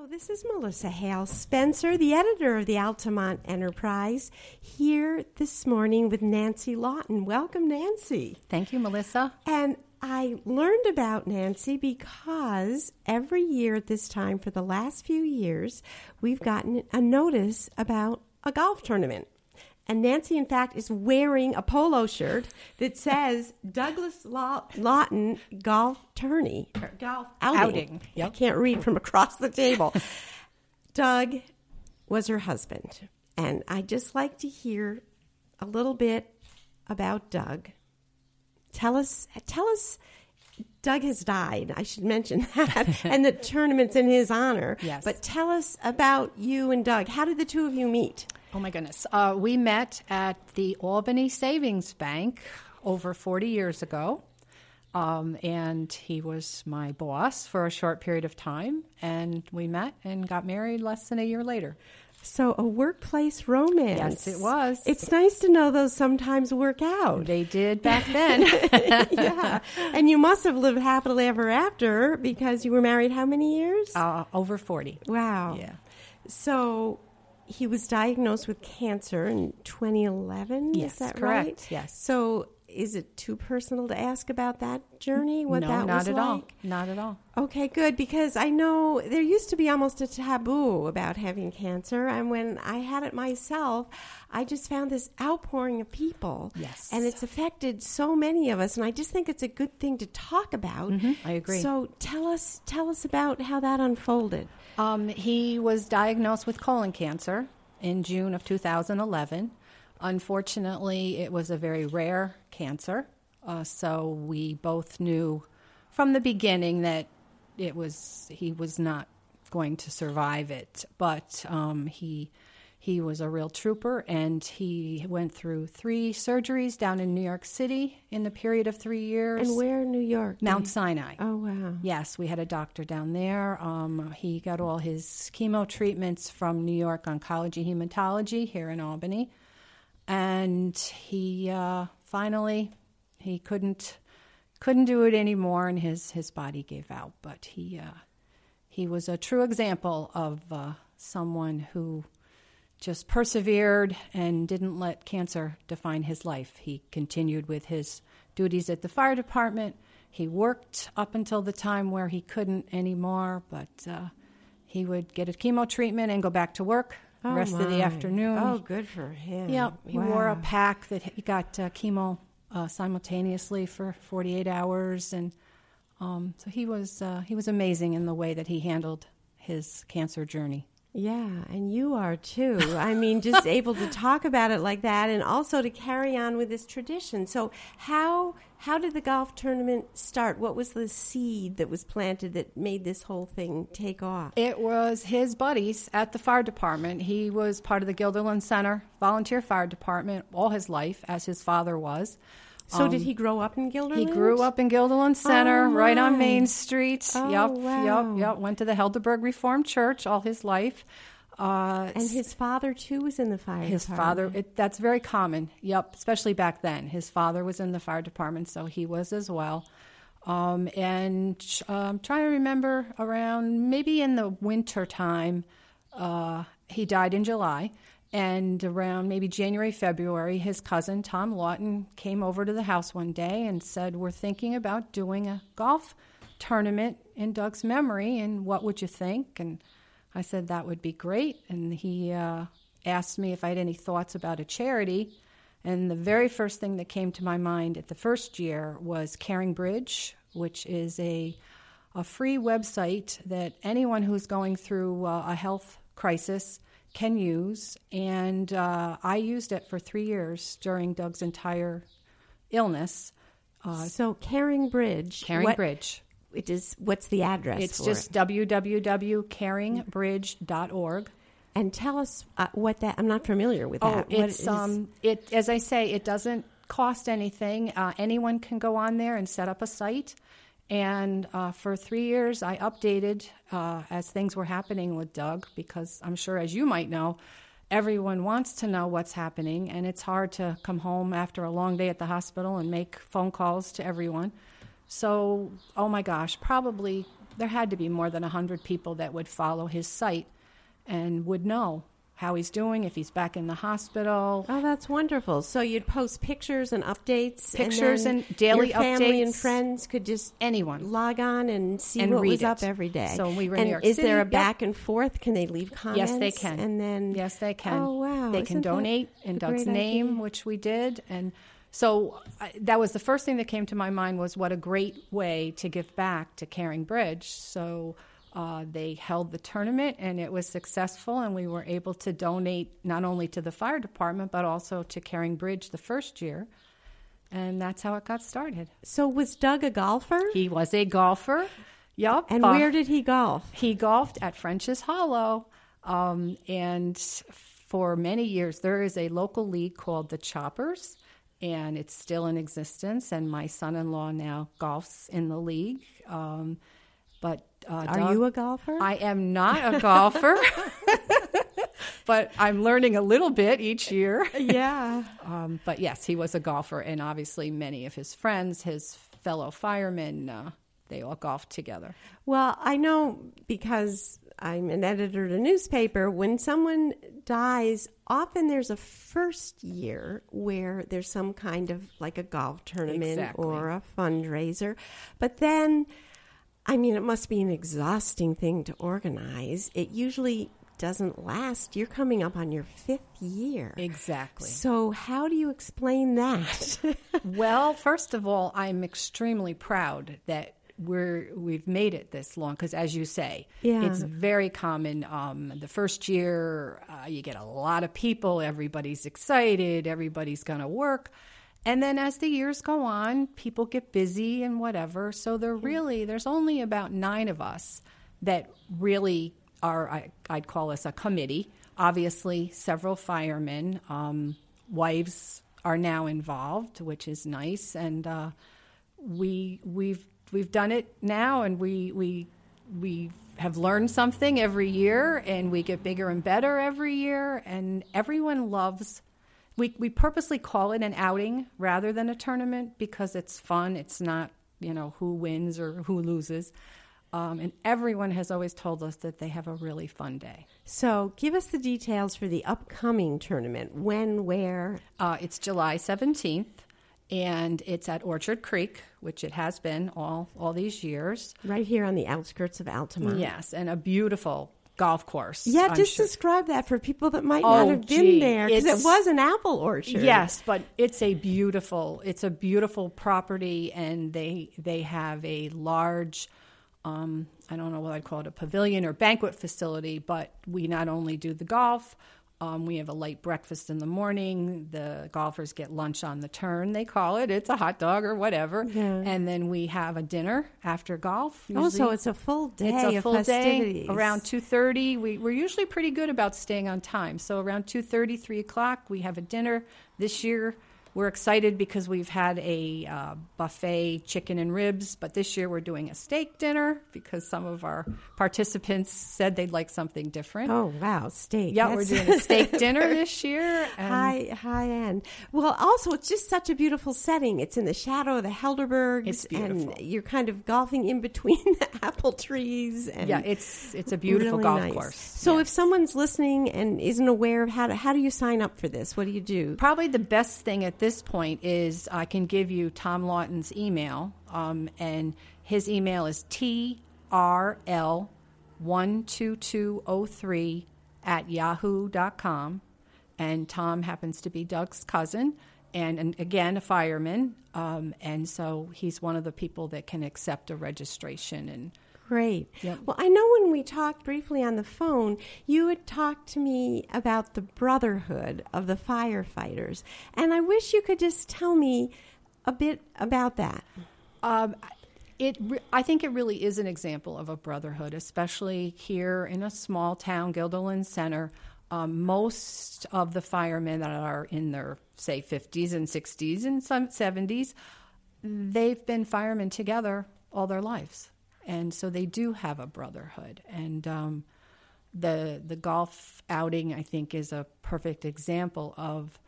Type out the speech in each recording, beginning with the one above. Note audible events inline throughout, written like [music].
Hello, this is Melissa Hale Spencer, the editor of the Altamont Enterprise, here this morning with Nancy Lawton. Welcome, Nancy. Thank you, Melissa. And I learned about Nancy because every year at this time for the last few years, we've gotten a notice about a golf tournament. And Nancy, in fact, is wearing a polo shirt that says Douglas Law- Lawton Golf Tourney, or Golf Outing. Outing, I can't read from across the table. Doug was her husband. And I'd just like to hear a little bit about Doug. Tell us, tell us, Doug has died. I should mention [laughs] that, [laughs] and the tournament's in his honor. Yes. But tell us about you and Doug. How did the two of you meet? Oh my goodness. Uh, we met at the Albany Savings Bank over 40 years ago. Um, and he was my boss for a short period of time. And we met and got married less than a year later. So, a workplace romance. Yes, it was. It's nice to know those sometimes work out. They did back then. [laughs] yeah. And you must have lived happily ever after because you were married how many years? uh, over 40. wow. Yeah. So, he was diagnosed with cancer in 2011. Yes, is that correct. right? Yes. So, is it too personal to ask about that journey? What no, that not was at like? all. Not at all. Okay, good. Because I know there used to be almost a taboo about having cancer. And when I had it myself, I just found this outpouring of people. Yes. And it's affected so many of us. And I just think it's a good thing to talk about. I agree. So tell us, tell us about how that unfolded. Um, he was diagnosed with colon cancer in June of 2011. Unfortunately, it was a very rare cancer, uh, so we both knew from the beginning that it was he was not going to survive it. But um, he he was a real trooper, and he went through three surgeries down in New York City in the period of three years. And where in New York? Mount Sinai. Oh, wow. Yes, we had a doctor down there. Um, he got all his chemo treatments from New York Oncology Hematology here in Albany, and he uh, finally he couldn't couldn't do it anymore, and his his body gave out. But he uh, he was a true example of uh, someone who just persevered and didn't let cancer define his life. He continued with his duties at the fire department. He worked up until the time where he couldn't anymore, but uh, he would get a chemo treatment and go back to work Oh, rest of the afternoon. Oh, good for him. Yeah, he wore a pack that he got uh, chemo uh, simultaneously for 48 hours, and um, so he was uh, he was amazing in the way that he handled his cancer journey. Yeah, and you are too. I mean, just [laughs] able to talk about it like that, and also to carry on with this tradition. So, how how did the golf tournament start? What was the seed that was planted that made this whole thing take off? It was his buddies at the fire department. He was part of the Guilderland Center volunteer fire department all his life, as his father was. So, did he grow up in Guilderland? Um, He grew up in Guilderland Center, Oh, right on. Main Street. Oh, yep, wow. yep, yep. Went to the Helderberg Reformed Church all his life. Uh, and his father too was in the fire. his department. father, it, that's very common. Yep, especially back then. His father was in the fire department, so he was as well. Um, and uh, I'm trying to remember around maybe in the winter time, uh, he died in July. And around maybe January, February, his cousin Tom Lawton came over to the house one day and said, We're thinking about doing a golf tournament in Doug's memory, and what would you think? And I said that would be great. And he uh, asked me if I had any thoughts about a charity. And the very first thing that came to my mind at the first year was Caring Bridge, which is a, a free website that anyone who's going through uh, a health crisis can use. And uh, I used it for three years during Doug's entire illness. Uh, so Caring Bridge. Caring what- Bridge. It is. What's the address? It's just it? www.caringbridge.org. And tell us uh, what that. I'm not familiar with Oh, that. What it's um, it as I say, it doesn't cost anything. Uh, anyone can go on there and set up a site. And uh, for three years, I updated uh, as things were happening with Doug because I'm sure, as you might know, everyone wants to know what's happening, and it's hard to come home after a long day at the hospital and make phone calls to everyone. So, oh my gosh, probably there had to be more than 100 people that would follow his site and would know how he's doing, if he's back in the hospital. Oh, that's wonderful. So you'd post pictures and updates. Pictures and, and daily your family and friends could just Anyone. log on and see And what read was up every day. So we were in and New York is there a City. Yep. back and forth? Can they leave comments? Yes, they can. And then yes, they can. Oh wow! They can Isn't that donate in Doug's name, idea? which we did, and so I, that was the first thing that came to my mind was what a great way to give back to Caring Bridge. So. Uh, they held the tournament and it was successful, and we were able to donate not only to the fire department but also to Caring Bridge the first year, and that's how it got started. So was Doug a golfer? He was a golfer. Yup. and uh, where did he golf? he golfed at French's Hollow, um, and for many years there is a local league called the Choppers, and it's still in existence. And my son-in-law now golfs in the league. Um, but uh, Are Doug- you a golfer? I am not a golfer, [laughs] but I'm learning a little bit each year. yeah. Um, but yes, he was a golfer, and obviously many of his friends, his fellow firemen, uh, they all golfed together. Well, I know because I'm an editor at a newspaper. When someone dies, often there's a first year where there's some kind of like a golf tournament Exactly. or a fundraiser. But then, I mean, it must be an exhausting thing to organize. It usually doesn't last. You're coming up on your fifth year. Exactly. So, how do you explain that? [laughs] Well, first of all, I'm extremely proud that we're we've made it this long because, as you say, Yeah. it's very common. Um, the first year, uh, you get a lot of people. Everybody's excited. Everybody's going to work. And then as the years go on, people get busy and whatever. So there really, there's only about nine of us that really are, I, I'd call us a committee. Obviously, several firemen, um, wives are now involved, which is nice. And uh, we, we've, we've done it now and we, we, we have learned something every year and we get bigger and better every year. And everyone loves we, we purposely call it an outing rather than a tournament because it's fun. It's not, you know, who wins or who loses. Um, and everyone has always told us that they have a really fun day. so, give us the details for the upcoming tournament. When, where? Uh, it's July 17th, and it's at Orchard Creek, which it has been all, all these years. Right here on the outskirts of Altamont. Yes, and a beautiful golf course. Yeah, I'm just sure. describe that for people that might Oh, not have been gee, there because it was an apple orchard. Yes, but it's a beautiful it's a beautiful property, and they they have a large. Um, I don't know what I'd call it, a pavilion or banquet facility, but we not only do the golf, um, we have a light breakfast in the morning. The golfers get lunch on the turn, they call it. It's a hot dog or whatever. Yeah. And then we have a dinner after golf. Oh, so it's a full day it's a of full day around 2.30 we, we're usually pretty good about staying on time so around 2.30 3 o'clock we have a dinner this year we're excited because we've had a uh, buffet chicken and ribs but this year we're doing a steak dinner because some of our participants said they'd like something different Oh wow, steak. yeah we're doing a steak [laughs] dinner this year and high high end. Well, also it's just such a beautiful setting. It's in the shadow of the Helderbergs, and you're kind of golfing in between [laughs] the apple trees. And yeah it's it's a beautiful really golf nice. course So Yeah. if someone's listening and isn't aware of how to, how do you sign up for this? What do you do? Probably the best thing at this point is I can give you Tom Lawton's email, um, and his email is trl12203 at yahoo.com. And Tom happens to be Doug's cousin, and, and again, a fireman. Um, and so he's one of the people that can accept a registration. And Great. Yep. Well, I know when we talked briefly on the phone, you had talked to me about the brotherhood of the firefighters, and I wish you could just tell me a bit about that. Um, it, I think it really is an example of a brotherhood, especially here in a small town, Guilderland Center. Um, most of the firemen that are in their, say, 50s and 60s and some 70s, they've been firemen together all their lives. And so they do have a brotherhood. And um, the, the golf outing, I think, is a perfect example of,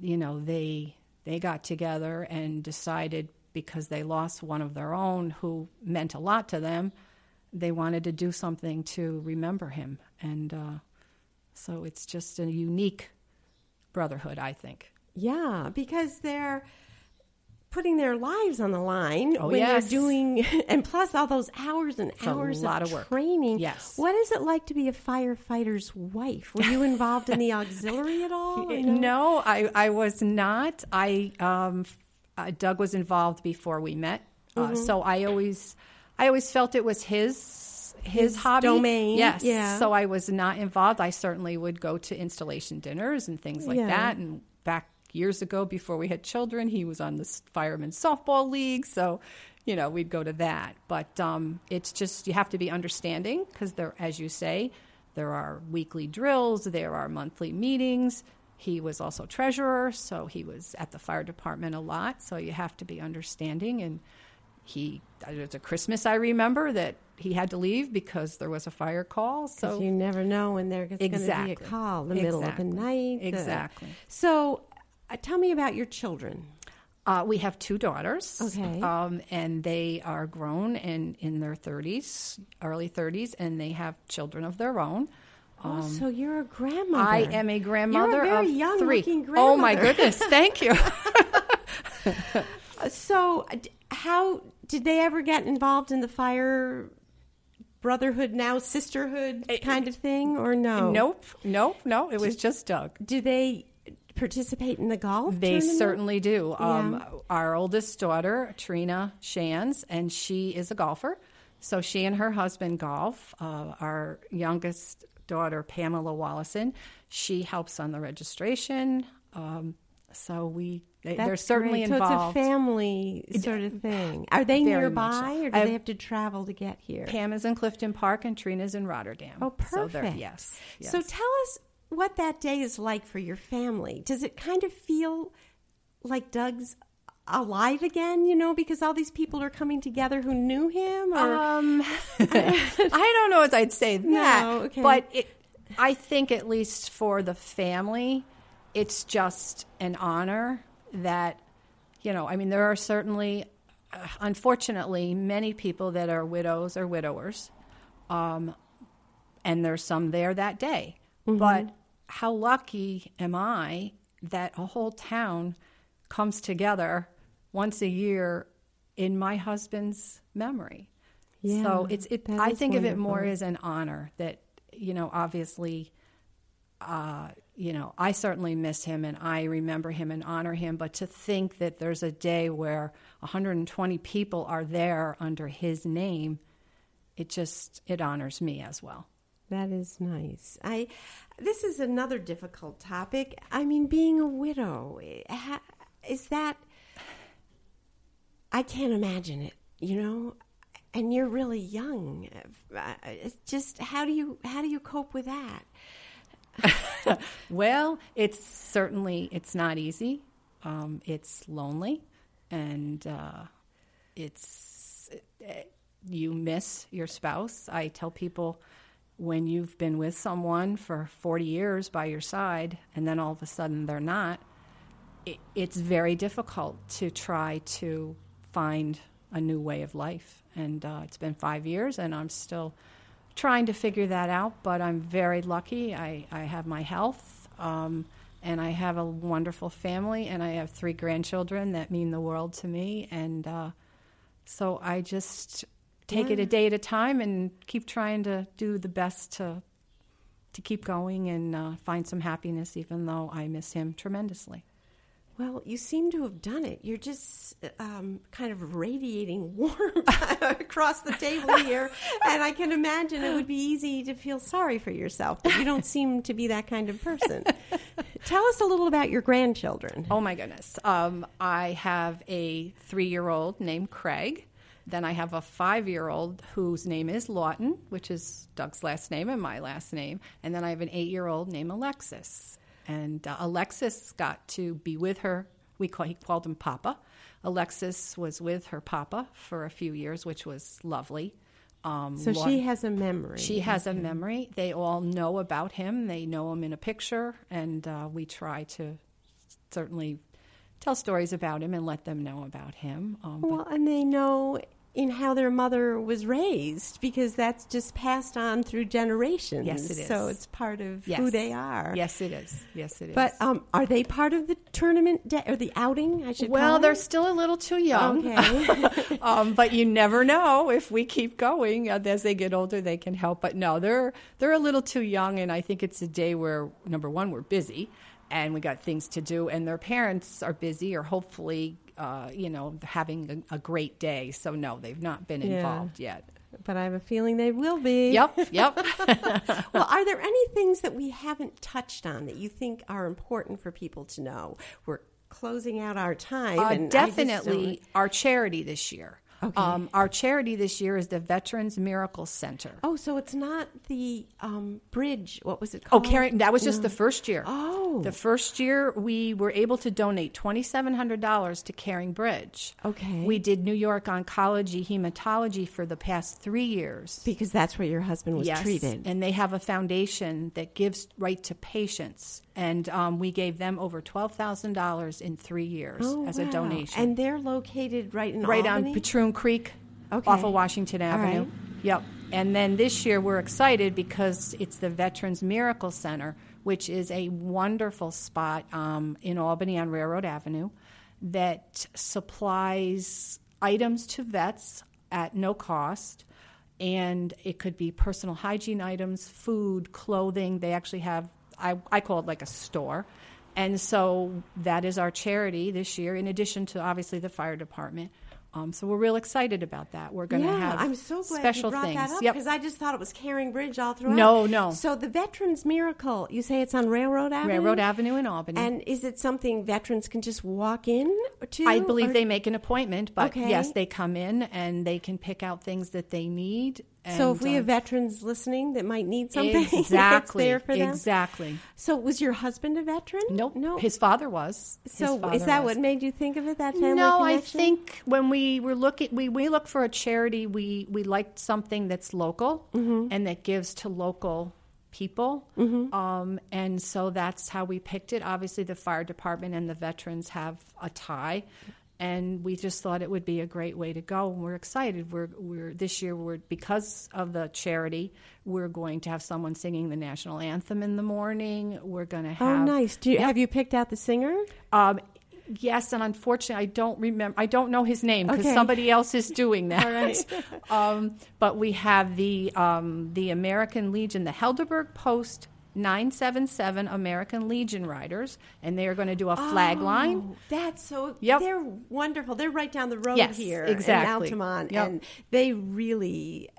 you know, they, they got together and decided because they lost one of their own who meant a lot to them they wanted to do something to remember him, and uh, so it's just a unique brotherhood, I think. Yeah, because they're putting their lives on the line Oh, when yes. they're doing, [laughs] and plus all those hours and hours of, of work. training. Yes. What is it like to be a firefighter's wife? Were you involved in the auxiliary at all? [laughs] or No, I, I was not. I um, uh, Doug was involved before we met, uh, Mm-hmm. so I always I always felt it was his his, His hobby domain, Yes, yeah. So I was not involved. I certainly would go to installation dinners and things like Yeah. that. And back years ago, before we had children, he was on the fireman softball league, so. You know, we'd go to that, but um, it's just you have to be understanding because there, as you say, there are weekly drills, there are monthly meetings. He was also treasurer, so he was at the fire department a lot. So you have to be understanding. And he, there's a Christmas I remember that he had to leave because there was a fire call. So you never know when there's going to be a call in the middle of the Exactly. night. Exactly. so, uh, tell me about your children. Uh, we have two daughters. Okay. Um, and they are grown and in their 30s, early 30s, and they have children of their own. oh, so you're a grandmother. Um, I am a grandmother You're a of young three. looking Oh my goodness! Thank you. [laughs] [laughs] So, uh, how did they ever get involved in the fire brotherhood now sisterhood kind of thing, or no? nope, nope, no. It was just Doug. Do they participate in the golf? They tournament? certainly do. Um, Our oldest daughter, Trina Shands, and she is a golfer. So she and her husband golf. Uh, our youngest daughter, Pamela Wallison, she helps on the registration. Um, so we they, they're certainly great. involved. So it's a family sort of thing. [sighs] Are they Very nearby, so. or do I have- they have to travel to get here? Pam is in Clifton Park and Trina's in Rotterdam. Oh, So perfect. yes, yes. So tell us what that day is like for your family. Does it kind of feel like Doug's alive again? You know, because all these people are coming together who knew him, or Um, [laughs] [laughs] I don't know if I'd say that, No, okay. but it, I think at least for the family, it's just an honor that you know. I mean, there are certainly, uh, unfortunately, many people that are widows or widowers, um, and there's some there that day. But how lucky am I that a whole town comes together once a year in my husband's memory? Yeah, so it's it. I think of it more as an honor that you know. Obviously, uh, you know, I certainly miss him and I remember him and honor him. But to think that there's a day where 120 people are there under his name, it just it honors me as well. That is nice. I. This is another difficult topic. I mean, being a widow eh, is that. I can't imagine it. You know, and you're really young. Uh, It's just how do you how do you cope with that? [laughs] Well, it's certainly it's not easy. Um, it's lonely, and uh, it's eh, you miss your spouse. I tell people when you've been with someone for 40 years by your side, and then all of a sudden they're not. It, it's very difficult to try to find a new way of life, and uh, it's been five years, and I'm still trying to figure that out, but I'm very lucky. I, I have my health, um, and I have a wonderful family, and I have three grandchildren that mean the world to me. And uh, so I just take it a day at a time and keep trying to do the best to to keep going and uh, find some happiness, even though I miss him tremendously. Well, you seem to have done it. You're just um, kind of radiating [laughs] warmth across the table here. And I can imagine it would be easy to feel sorry for yourself, but you don't seem to be that kind of person. [laughs] Tell us a little about your grandchildren. Oh my goodness. Um, I have a three year old named Craig. Then I have a five year old whose name is Lawton, which is Doug's last name and my last name. And then I have an eight year old named Alexis. And uh, Alexis got to be with her. We call, he called him Papa. Alexis was with her Papa for a few years, which was lovely. Um, So Lawton- she has a memory. she has a memory. They all know about him. They know him in a picture, and uh, we try to certainly tell stories about him and let them know about him. Um, Well, and they know in how their mother was raised because that's just passed on through generations. Yes, it is. So it's part of Yes. who they are. Yes, it is. Yes, it is. But um, are they part of the tournament day or the outing? I should. well, they're it? still a little too young. Okay. [laughs] um, but you never know if we keep going uh, as they get older, they can help. But no, they're they're a little too young, and I think it's a day where number one we're busy and we got things to do, and their parents are busy or hopefully uh, you know having a, a great day. So no, they've not been Yeah. involved yet. but I have a feeling they will be. Yep, yep. [laughs] [laughs] Well, are there any things that we haven't touched on that you think are important for people to know? We're closing out our time. Uh, and definitely our charity this year. Okay. Um, our charity this year is the Veterans Miracle Center. Oh, so it's not the um, bridge. What was it called? Oh, called? Karen, that was just the first year. Oh. The first year we were able to donate $2,700 to Caring Bridge. Okay. We did New York Oncology Hematology for the past three years. because that's where your husband was yes. treated. And they have a foundation that gives right to patients. And um, we gave them over $12,000 in three years Oh, as a donation. And they're located right in right Albany? on Patroon Creek Okay. off of Washington Avenue. right. Yep. And then this year we're excited because it's the Veterans Miracle Center, which is a wonderful spot um, in Albany on Railroad Avenue that supplies items to vets at no cost. And it could be personal hygiene items, food, clothing. They actually have, I, I call it like a store. And so that is our charity this year, in addition to obviously the fire department. Um, so we're real excited about that. We're going to yeah, have I'm so glad special you brought things. that up Yep. because I just thought it was Caring Bridge all throughout. No, no. So the Veterans Miracle, you say it's on Railroad Avenue? Railroad Avenue in Albany. And is it something veterans can just walk in to? I believe or- they make an appointment, but Okay. yes, they come in and they can pick out things that they need. So if we uh, have veterans listening that might need something, [laughs] exactly, there for them. exactly. So was your husband a veteran? Nope, No. his father was. So father is that was. what made you think of it? That family no, I think when we were looking, we, we look for a charity. We we liked something that's local Mm-hmm. and that gives to local people, Mm-hmm. um, and so that's how we picked it. Obviously, the fire department and the veterans have a tie, and we just thought it would be a great way to go. And we're excited. We're we're this year we're because of the charity. We're going to have someone singing the national anthem in the morning. We're going to have Oh, nice. Do you, Yep. have you picked out the singer? um, yes, and unfortunately, I don't remember. I don't know his name because Okay. somebody else is doing that. All right. [laughs] um, but we have the um, the American Legion, the Helderberg Post. 977 American Legion Riders, and they are going to do a flag oh, line. Oh, that's so. Yep. They're wonderful. They're right down the road Yes, here exactly. in Altamont, Yep. and they really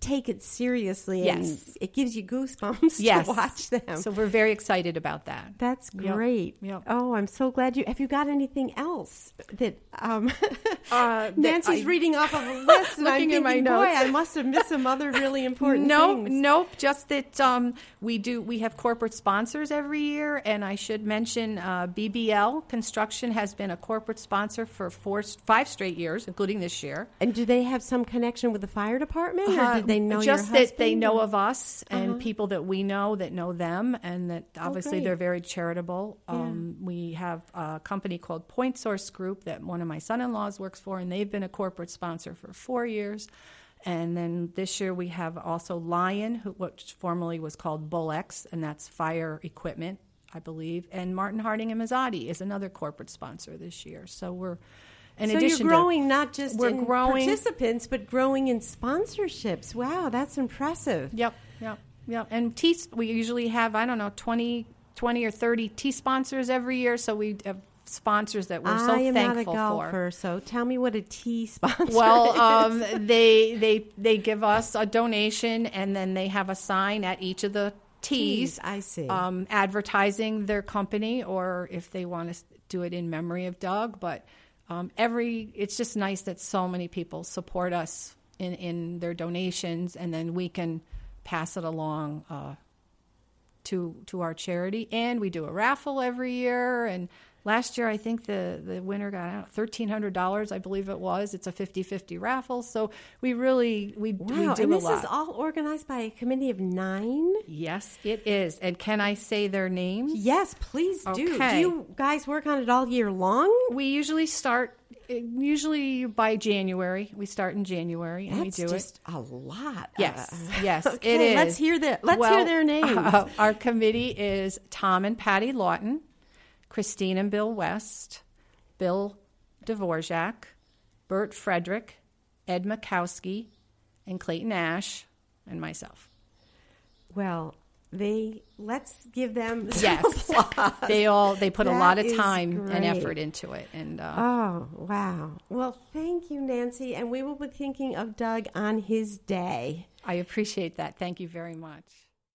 take it seriously. Yes. and it gives you goosebumps [laughs] Yes. to watch them. So we're very excited about that. That's great. Yep. Oh, I'm so glad you. Have you got anything else that um, [laughs] Uh, that Nancy's I- reading off of a [laughs] list? and I'm Looking at my thinking, notes. Boy, I must have missed some other really important no, things. nope. Just that um, we do. We have corporate sponsors every year, and I should mention uh, BBL Construction has been a corporate sponsor for four, five straight years, including this year. And do they have some connection with the fire department, or Uh, did they know just that they know of us and Uh-huh. people that we know that know them, and that obviously great. they're very charitable. Um, we have a company called Point Source Group that one of my son-in-laws works for, and they've been a corporate sponsor for four years. And then this year we have also Lion, who, which formerly was called Bullex, and that's fire equipment, I believe. And Martin Harding and Mazzotti is another corporate sponsor this year. So we're in so addition you're to- growing not just we're in growing- participants, but growing in sponsorships. Wow, that's impressive. Yep, yep, yep. And T, we usually have, I don't know, 20, 20 or 30 tee sponsors every year. So we have sponsors that we're so I am not a thankful golfer, for. so tell me what a tee sponsor Well, [laughs] is. um, they they they give us a donation, and then they have a sign at each of the tees. I see. Um, advertising their company, or if they want to do it in memory of Doug. But um, every it's just nice that so many people support us in in their donations, and then we can pass it along. Uh, to to our charity, and we do a raffle every year. And last year, I think the the winner got thirteen hundred dollars, I believe it was. It's a 50-50 raffle, so we really we, we wow, do and this is all organized by a committee of nine. yes, it is. And can I say their names? Yes, please do. Do you guys work on it all year long? We usually start usually by January. We start in January and That's we do it. just a lot. Yes, Uh, yes, [laughs] okay, it is. Let's hear the. Let's hear their [laughs] names. uh, our committee is Tom and Patty Lawton, Christine and Bill West, Bill Dvorak, Bert Frederick, Ed Makowski, and Clayton Ash, and myself. well, they let's give them. [laughs] some Yes, applause. they all they put a lot of time and effort into it, and uh, Oh wow! Well, thank you, Nancy, and we will be thinking of Doug on his day. I appreciate that. Thank you very much.